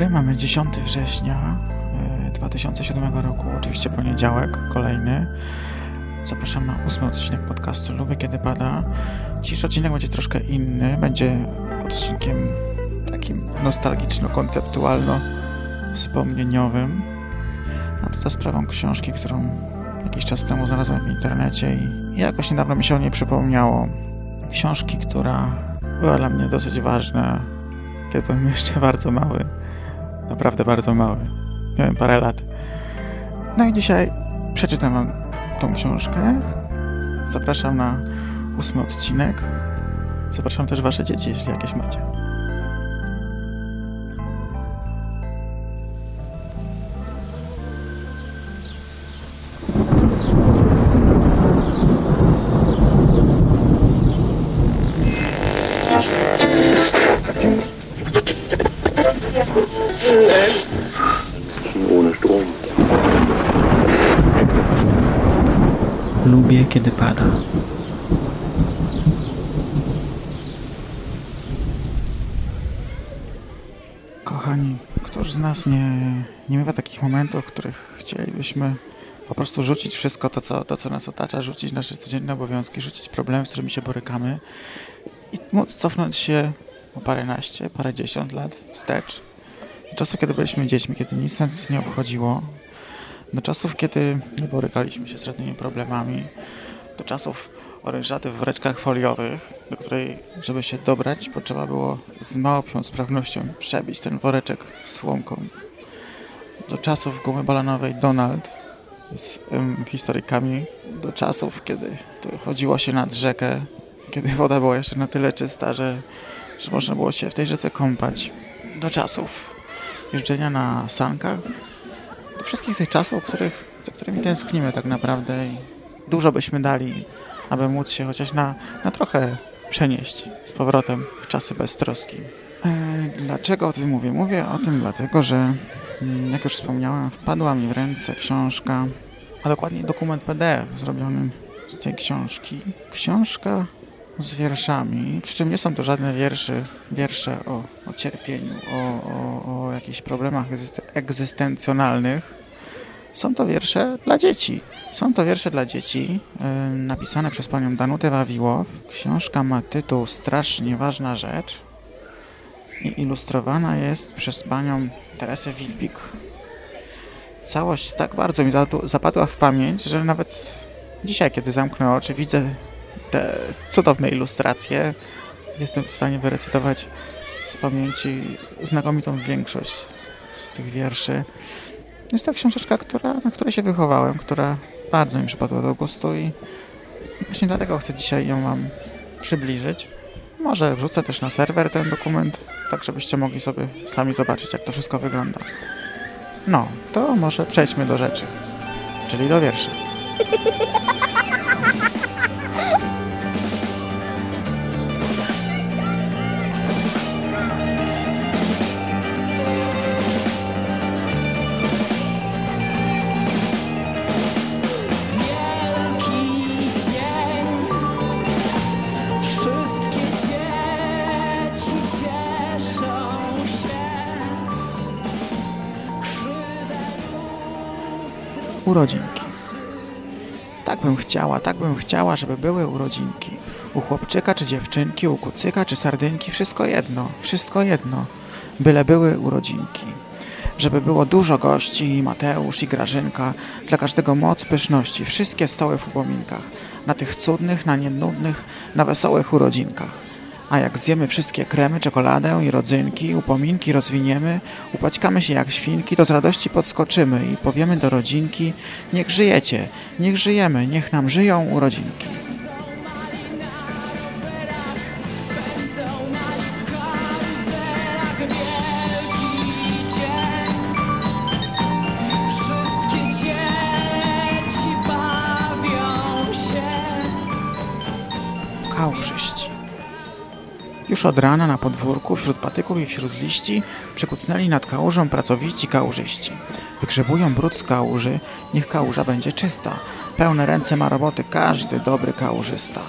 Dobry, mamy 10 września 2007 e, roku, oczywiście poniedziałek, kolejny. Zapraszam na ósmy odcinek podcastu Lubię Kiedy Pada. Dzisiejszy odcinek będzie troszkę inny, będzie odcinkiem takim nostalgiczno-konceptualno-wspomnieniowym. A to za sprawą książki, którą jakiś czas temu znalazłem w internecie i jakoś niedawno mi się o niej przypomniało. Książki, która była dla mnie dosyć ważna, kiedy byłem jeszcze bardzo mały. Naprawdę bardzo mały. Miałem parę lat. No i dzisiaj przeczytam wam tą książkę. Zapraszam na ósmy odcinek. Zapraszam też wasze dzieci, jeśli jakieś macie. Lubię, kiedy pada. Kochani, któż z nas nie, nie miewa takich momentów, w których chcielibyśmy po prostu rzucić wszystko to co, to, co nas otacza, rzucić nasze codzienne obowiązki, rzucić problemy, z którymi się borykamy i móc cofnąć się o paręnaście, parędziesiąt lat wstecz. Do czasu, kiedy byliśmy dziećmi, kiedy nic nas nie obchodziło, do czasów, kiedy nie borykaliśmy się z żadnymi problemami, do czasów orężaty w woreczkach foliowych, do której, żeby się dobrać, potrzeba było z małą sprawnością przebić ten woreczek słomką. Do czasów gumy balanowej Donald z um, historykami, do czasów, kiedy chodziło się nad rzekę, kiedy woda była jeszcze na tyle czysta, że, że można było się w tej rzece kąpać. Do czasów jeżdżenia na sankach, do wszystkich tych czasów, których, za którymi tęsknimy tak naprawdę i dużo byśmy dali, aby móc się chociaż na, na trochę przenieść z powrotem w czasy beztroski. E, dlaczego o tym mówię? Mówię o tym dlatego, że mm, jak już wspomniałem, wpadła mi w ręce książka, a dokładniej dokument PDF zrobiony z tej książki. Książka z wierszami, przy czym nie są to żadne wierszy, wiersze o, o cierpieniu, o, o, o jakichś problemach egzystencjonalnych. Są to wiersze dla dzieci. Są to wiersze dla dzieci yy, napisane przez panią Danutę Wawiłow. Książka ma tytuł Strasznie ważna rzecz i ilustrowana jest przez panią Teresę Wilbik. Całość tak bardzo mi zapadła w pamięć, że nawet dzisiaj, kiedy zamknę oczy, widzę te cudowne ilustracje. Jestem w stanie wyrecytować z pamięci znakomitą większość z tych wierszy. Jest to książeczka, która, na której się wychowałem, która bardzo mi przypadła do gustu i, właśnie dlatego chcę dzisiaj ją Wam przybliżyć. Może wrzucę też na serwer ten dokument, tak żebyście mogli sobie sami zobaczyć, jak to wszystko wygląda. No, to może przejdźmy do rzeczy, czyli do wierszy. urodzinki. Tak bym chciała, tak bym chciała, żeby były urodzinki. U chłopczyka czy dziewczynki, u kucyka czy sardynki, wszystko jedno, wszystko jedno. Byle były urodzinki. Żeby było dużo gości, i Mateusz, i Grażynka, dla każdego moc pyszności, wszystkie stoły w upominkach, na tych cudnych, na nienudnych, na wesołych urodzinkach. A jak zjemy wszystkie kremy, czekoladę i rodzynki, upominki rozwiniemy, upaćkamy się jak świnki, to z radości podskoczymy i powiemy do rodzinki niech żyjecie, niech żyjemy, niech nam żyją urodzinki. Już od rana na podwórku, wśród patyków i wśród liści, przykucnęli nad kałużą pracowici kałużyści. Wygrzebują brud z kałuży, niech kałuża będzie czysta. Pełne ręce ma roboty każdy dobry kałużysta.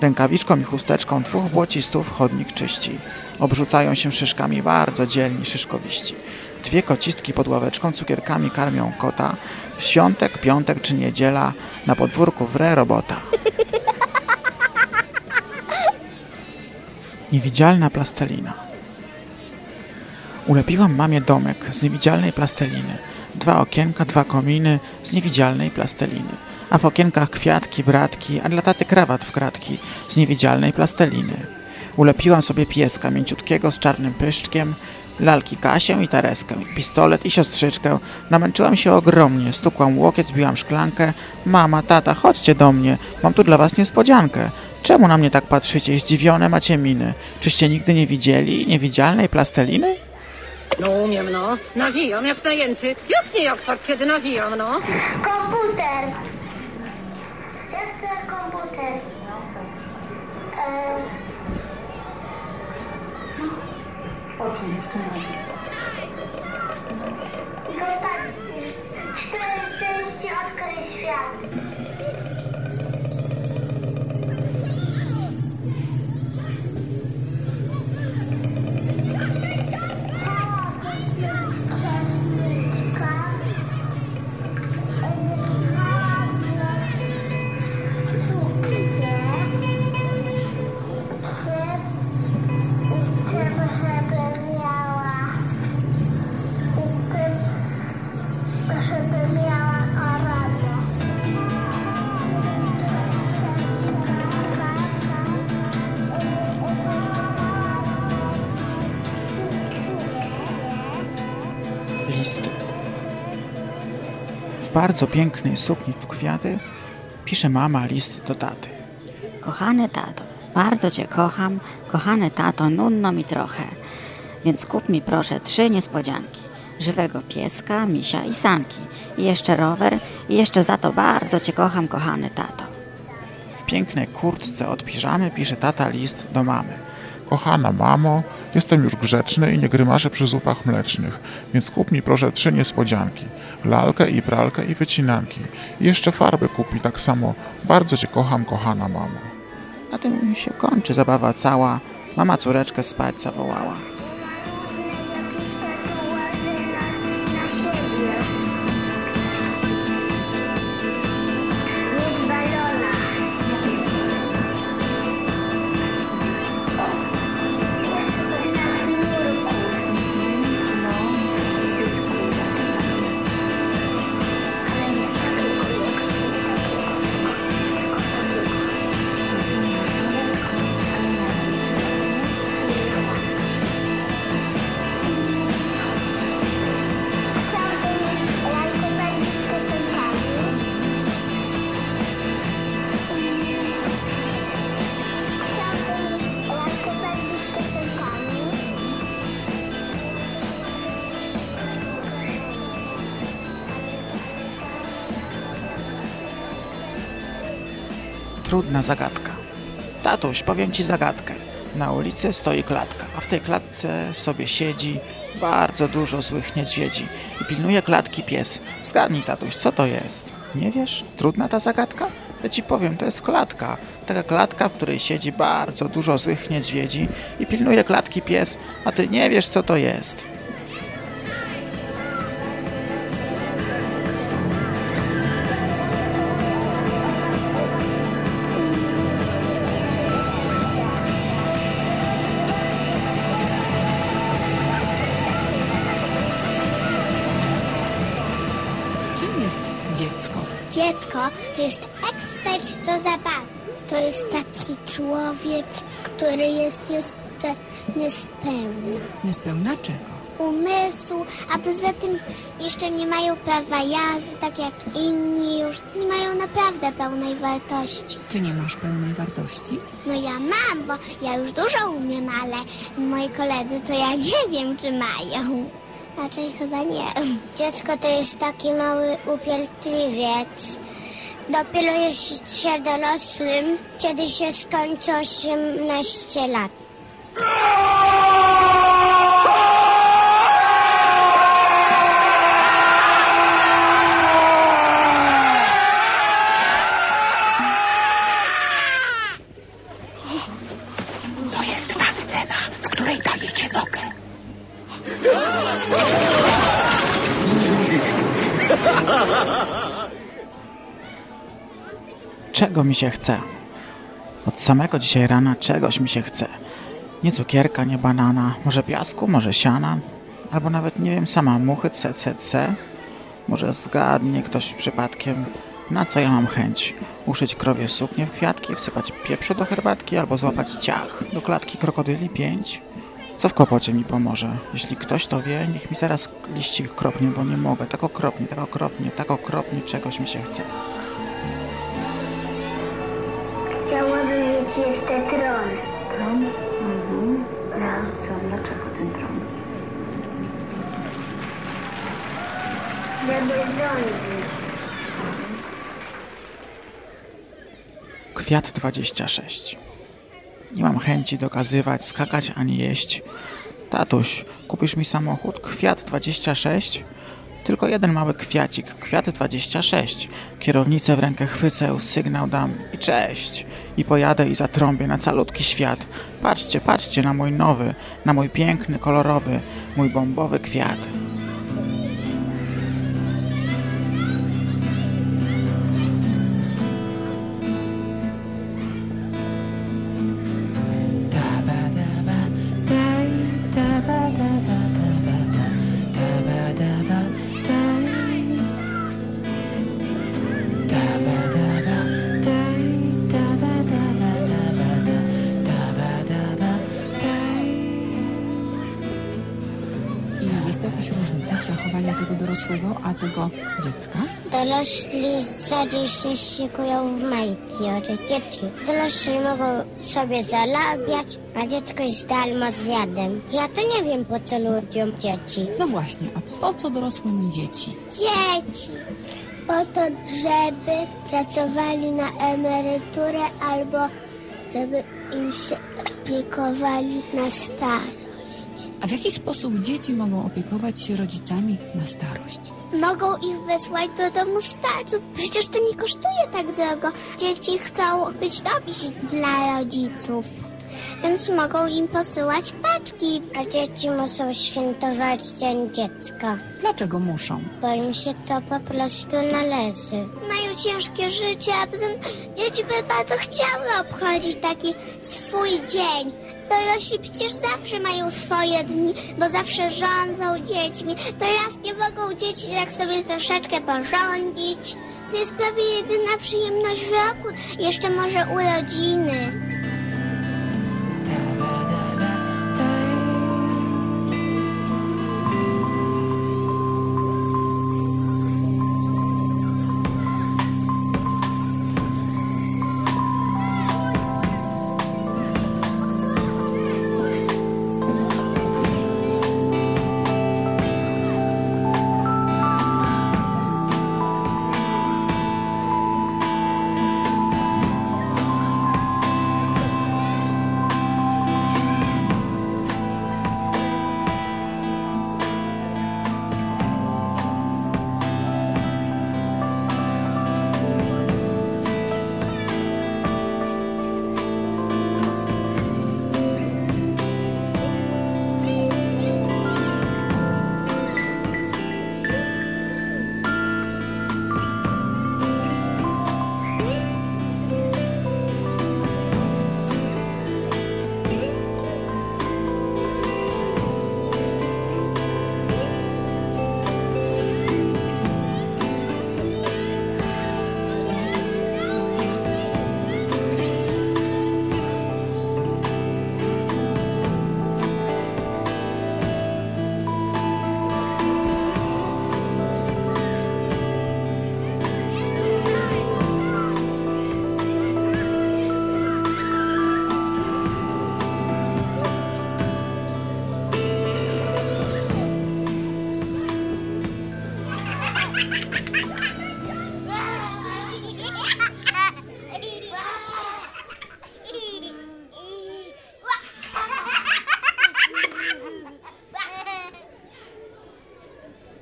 Rękawiczką i chusteczką dwóch błocistów chodnik czyści. Obrzucają się szyszkami bardzo dzielni szyszkowiści. Dwie kocistki pod ławeczką cukierkami karmią kota. W świątek, piątek czy niedziela na podwórku wre robota. Niewidzialna plastelina. Ulepiłam mamie domek z niewidzialnej plasteliny. Dwa okienka, dwa kominy z niewidzialnej plasteliny. A w okienkach kwiatki, bratki, a dla taty krawat w kratki z niewidzialnej plasteliny. Ulepiłam sobie pieska mięciutkiego z czarnym pyszczkiem, lalki Kasię i Tereskę, pistolet i siostrzyczkę. Namęczyłam się ogromnie, stukłam łokieć, zbiłam szklankę. Mama, tata, chodźcie do mnie, mam tu dla was niespodziankę. Czemu na mnie tak patrzycie? Zdziwione macie miny. Czyście nigdy nie widzieli niewidzialnej plasteliny? No umiem, no. Nawijam jak najęty. Jak nie jak tak, kiedy nawijam, no. Komputer. Ja chcę komputer. E, I bardzo pięknej sukni w kwiaty pisze mama list do taty. Kochany tato, bardzo cię kocham. Kochany tato, nudno mi trochę. Więc kup mi proszę trzy niespodzianki. Żywego pieska, misia i sanki. I jeszcze rower. I jeszcze za to bardzo cię kocham, kochany tato. W pięknej kurtce od piżamy pisze tata list do mamy. Kochana mamo, jestem już grzeczny i nie grymaszę przy zupach mlecznych, więc kup mi proszę trzy niespodzianki. Lalkę i pralkę i wycinanki. I jeszcze farby kupi tak samo. Bardzo cię kocham, kochana mamo. Na tym się kończy zabawa cała. Mama córeczkę spać zawołała. Trudna zagadka. Tatuś, powiem ci zagadkę. Na ulicy stoi klatka, a w tej klatce sobie siedzi bardzo dużo złych niedźwiedzi i pilnuje klatki pies. Zgadnij, tatuś, co to jest? Nie wiesz? Trudna ta zagadka? Ja ci powiem, to jest klatka. Taka klatka, w której siedzi bardzo dużo złych niedźwiedzi i pilnuje klatki pies, a ty nie wiesz, co to jest. Jest dziecko? Dziecko to jest ekspert do zabawy. To jest taki człowiek, który jest jeszcze niespełny. Niespełna czego? Umysłu, a poza tym jeszcze nie mają prawa jazdy, tak jak inni już nie mają naprawdę pełnej wartości. Ty nie masz pełnej wartości? No ja mam, bo ja już dużo umiem, ale moi koledzy to ja nie wiem, czy mają. Raczej chyba nie. Dziecko to jest taki mały upierdliwiec. Dopiero jest się dorosłym, kiedy się skończy 18 lat. Czego mi się chce. Od samego dzisiaj rana czegoś mi się chce. Nie cukierka, nie banana, może piasku, może siana, albo nawet nie wiem, sama muchy, c, c, c. Może zgadnie ktoś przypadkiem, na co ja mam chęć. Uszyć krowie suknię w kwiatki, wsypać pieprzu do herbatki, albo złapać ciach do klatki krokodyli pięć. Co w kłopocie mi pomoże? Jeśli ktoś to wie, niech mi zaraz liścik kropnie, bo nie mogę. Tak okropnie, tak okropnie, tak okropnie czegoś mi się chce. Chciałabym mieć jeszcze tron. Tron? Mhm. A co, dlaczego ten tron? Żeby rządzić. Kwiat 26. Nie mam chęci dokazywać, skakać ani jeść. Tatuś, kupisz mi samochód? Kwiat 26? Tylko jeden mały kwiacik, kwiat 26. Kierownicę w rękę chwycę, sygnał dam i cześć. I pojadę i zatrąbię na calutki świat. Patrzcie, patrzcie na mój nowy, na mój piękny, kolorowy, mój bombowy kwiat. Dziecka? Dorośli rzadziej się szykują w majtki od dzieci. Dorośli mogą sobie zarabiać, a dziecko jest darmo zjadem. Ja to nie wiem po co ludziom dzieci. No właśnie, a po co dorosłym dzieci? Dzieci! Po to, żeby pracowali na emeryturę albo żeby im się opiekowali na starość. A w jaki sposób dzieci mogą opiekować się rodzicami na starość? Mogą ich wysłać do domu starców. Przecież to nie kosztuje tak drogo. Dzieci chcą być dobrzy dla rodziców. Więc mogą im posyłać paczki, a dzieci muszą świętować Dzień Dziecka, Dlaczego muszą? bo im się to po prostu należy. Mają ciężkie życie, a dzieci by bardzo chciały obchodzić taki swój dzień. Dorośli przecież zawsze mają swoje dni, bo zawsze rządzą dziećmi. Teraz nie mogą dzieci tak sobie troszeczkę porządzić. To jest prawie jedyna przyjemność w roku. Jeszcze może urodziny.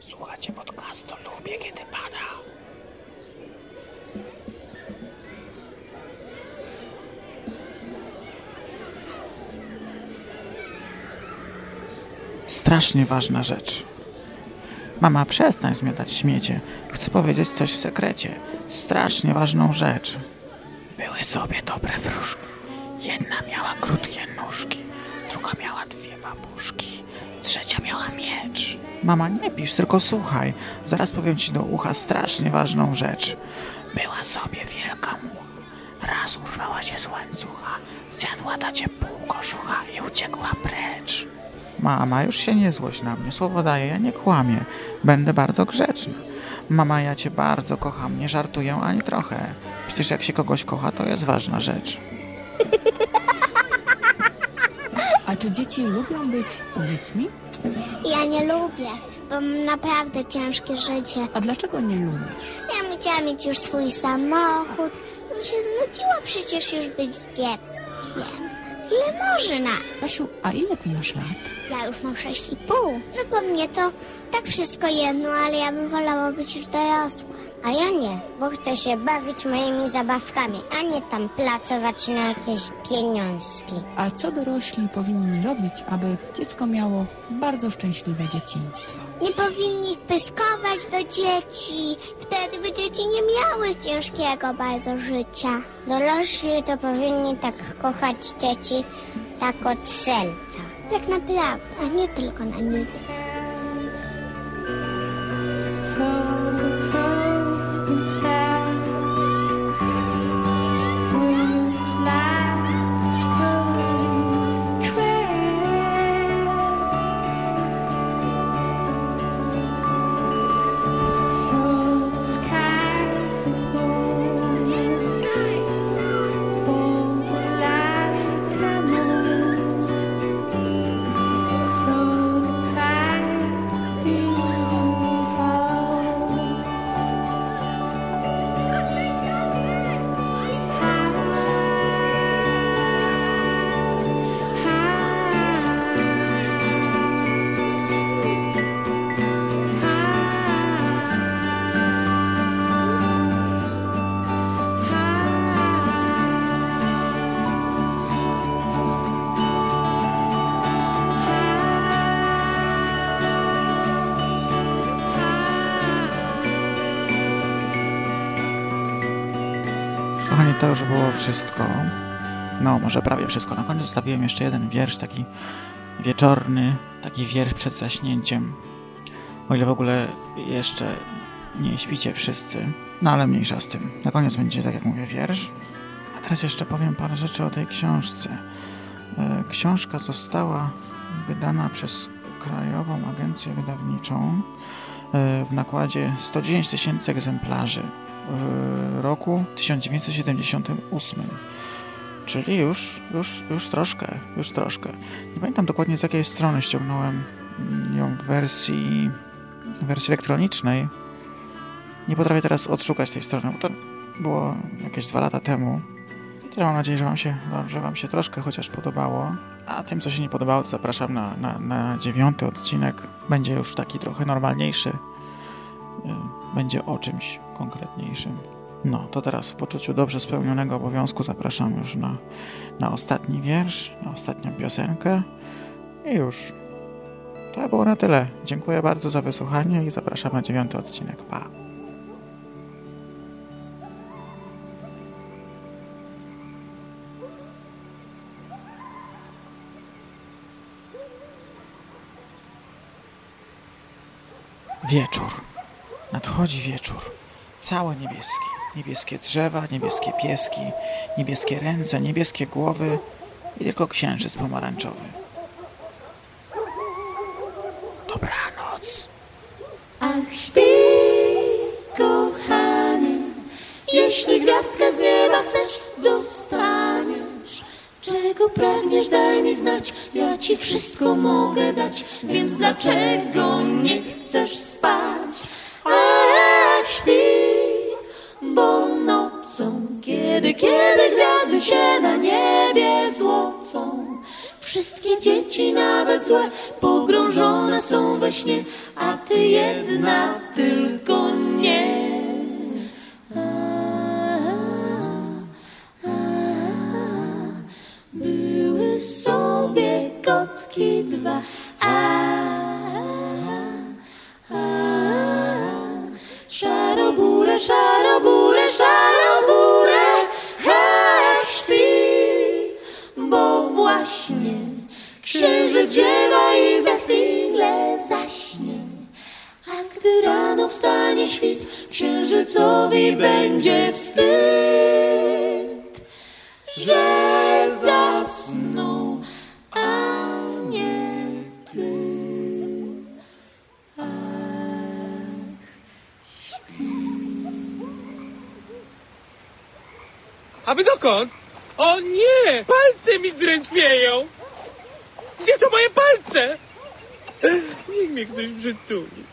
Słuchajcie podcastu, lubię kiedy pada. Strasznie ważna rzecz. Mama, przestań zmiatać śmiecie. Chcę powiedzieć coś w sekrecie. Strasznie ważną rzecz. Były sobie dobre wróżki. Jedna miała krótkie nóżki, druga miała dwie babuszki, trzecia miała miecz. Mama, nie pisz, tylko słuchaj. Zaraz powiem ci do ucha strasznie ważną rzecz. Była sobie wielka mucha. Raz urwała się z łańcucha, zjadła tacie pół koszucha i uciekła precz. Mama, już się nie złość na mnie. Słowo daję, ja nie kłamię. Będę bardzo grzeczna. Mama, ja cię bardzo kocham, nie żartuję ani trochę. Przecież jak się kogoś kocha, to jest ważna rzecz. A czy dzieci lubią być dziećmi? Ja nie lubię, bo mam naprawdę ciężkie życie. A dlaczego nie lubisz? Ja chciała mieć już swój samochód. Mi się znudziło przecież już być dzieckiem. Można? Kasiu, a ile ty masz lat? Ja już mam sześć i pół. No po mnie to tak wszystko jedno, ale ja bym wolała być już dorosła. A ja nie, bo chcę się bawić moimi zabawkami, a nie tam pracować na jakieś pieniążki. A co dorośli powinni robić, aby dziecko miało bardzo szczęśliwe dzieciństwo? Nie powinni pyskować do dzieci. Wtedy by dzieci nie miały ciężkiego bardzo życia. Dorośli to powinni tak kochać dzieci, tak od serca. Tak naprawdę, a nie tylko na niby. Już było wszystko. No, może prawie wszystko. Na koniec zostawiłem jeszcze jeden wiersz, taki wieczorny, taki wiersz przed zaśnięciem. O ile w ogóle jeszcze nie śpicie wszyscy. No ale mniejsza z tym. Na koniec będzie, tak jak mówię, wiersz. A teraz jeszcze powiem parę rzeczy o tej książce. E, Książka została wydana przez Krajową Agencję Wydawniczą w nakładzie 110 tysięcy egzemplarzy w roku 1978. Czyli już, już, już troszkę, już troszkę. Nie pamiętam dokładnie z jakiej strony ściągnąłem mm, ją w wersji, wersji elektronicznej. Nie potrafię teraz odszukać tej strony, bo to było jakieś dwa lata temu. I mam nadzieję, że wam, się, że wam się troszkę chociaż podobało. A tym, co się nie podobało, to zapraszam na, na, na dziewiąty odcinek. Będzie już taki trochę normalniejszy. Y, Będzie o czymś konkretniejszym. No, to teraz w poczuciu dobrze spełnionego obowiązku zapraszam już na, na ostatni wiersz, na ostatnią piosenkę. I już. To było na tyle. Dziękuję bardzo za wysłuchanie i zapraszam na dziewiąty odcinek. Pa! Wieczór. Nadchodzi wieczór. Cały niebieski. Niebieskie drzewa, niebieskie pieski, niebieskie ręce, niebieskie głowy i tylko księżyc pomarańczowy. Dobranoc. Ach, śpi, kochany, jeśli gwiazdkę z nieba chcesz, dostaniesz. Czego pragniesz, daj mi znać, ja ci wszystko mogę dać, więc dlaczego nie chcesz spać? Ach, śpi, bo nocą, kiedy, kiedy gwiazdy się na niebie złocą, wszystkie dzieci, nawet złe, pogrążone są we śnie, a ty jedna tylko burę, szarą burę, hech, śpi, bo właśnie księżyc ziewa i za chwilę zaśnie. A gdy rano wstanie świt, księżycowi będzie wstyd. Palce? Niech mnie ktoś przytuli.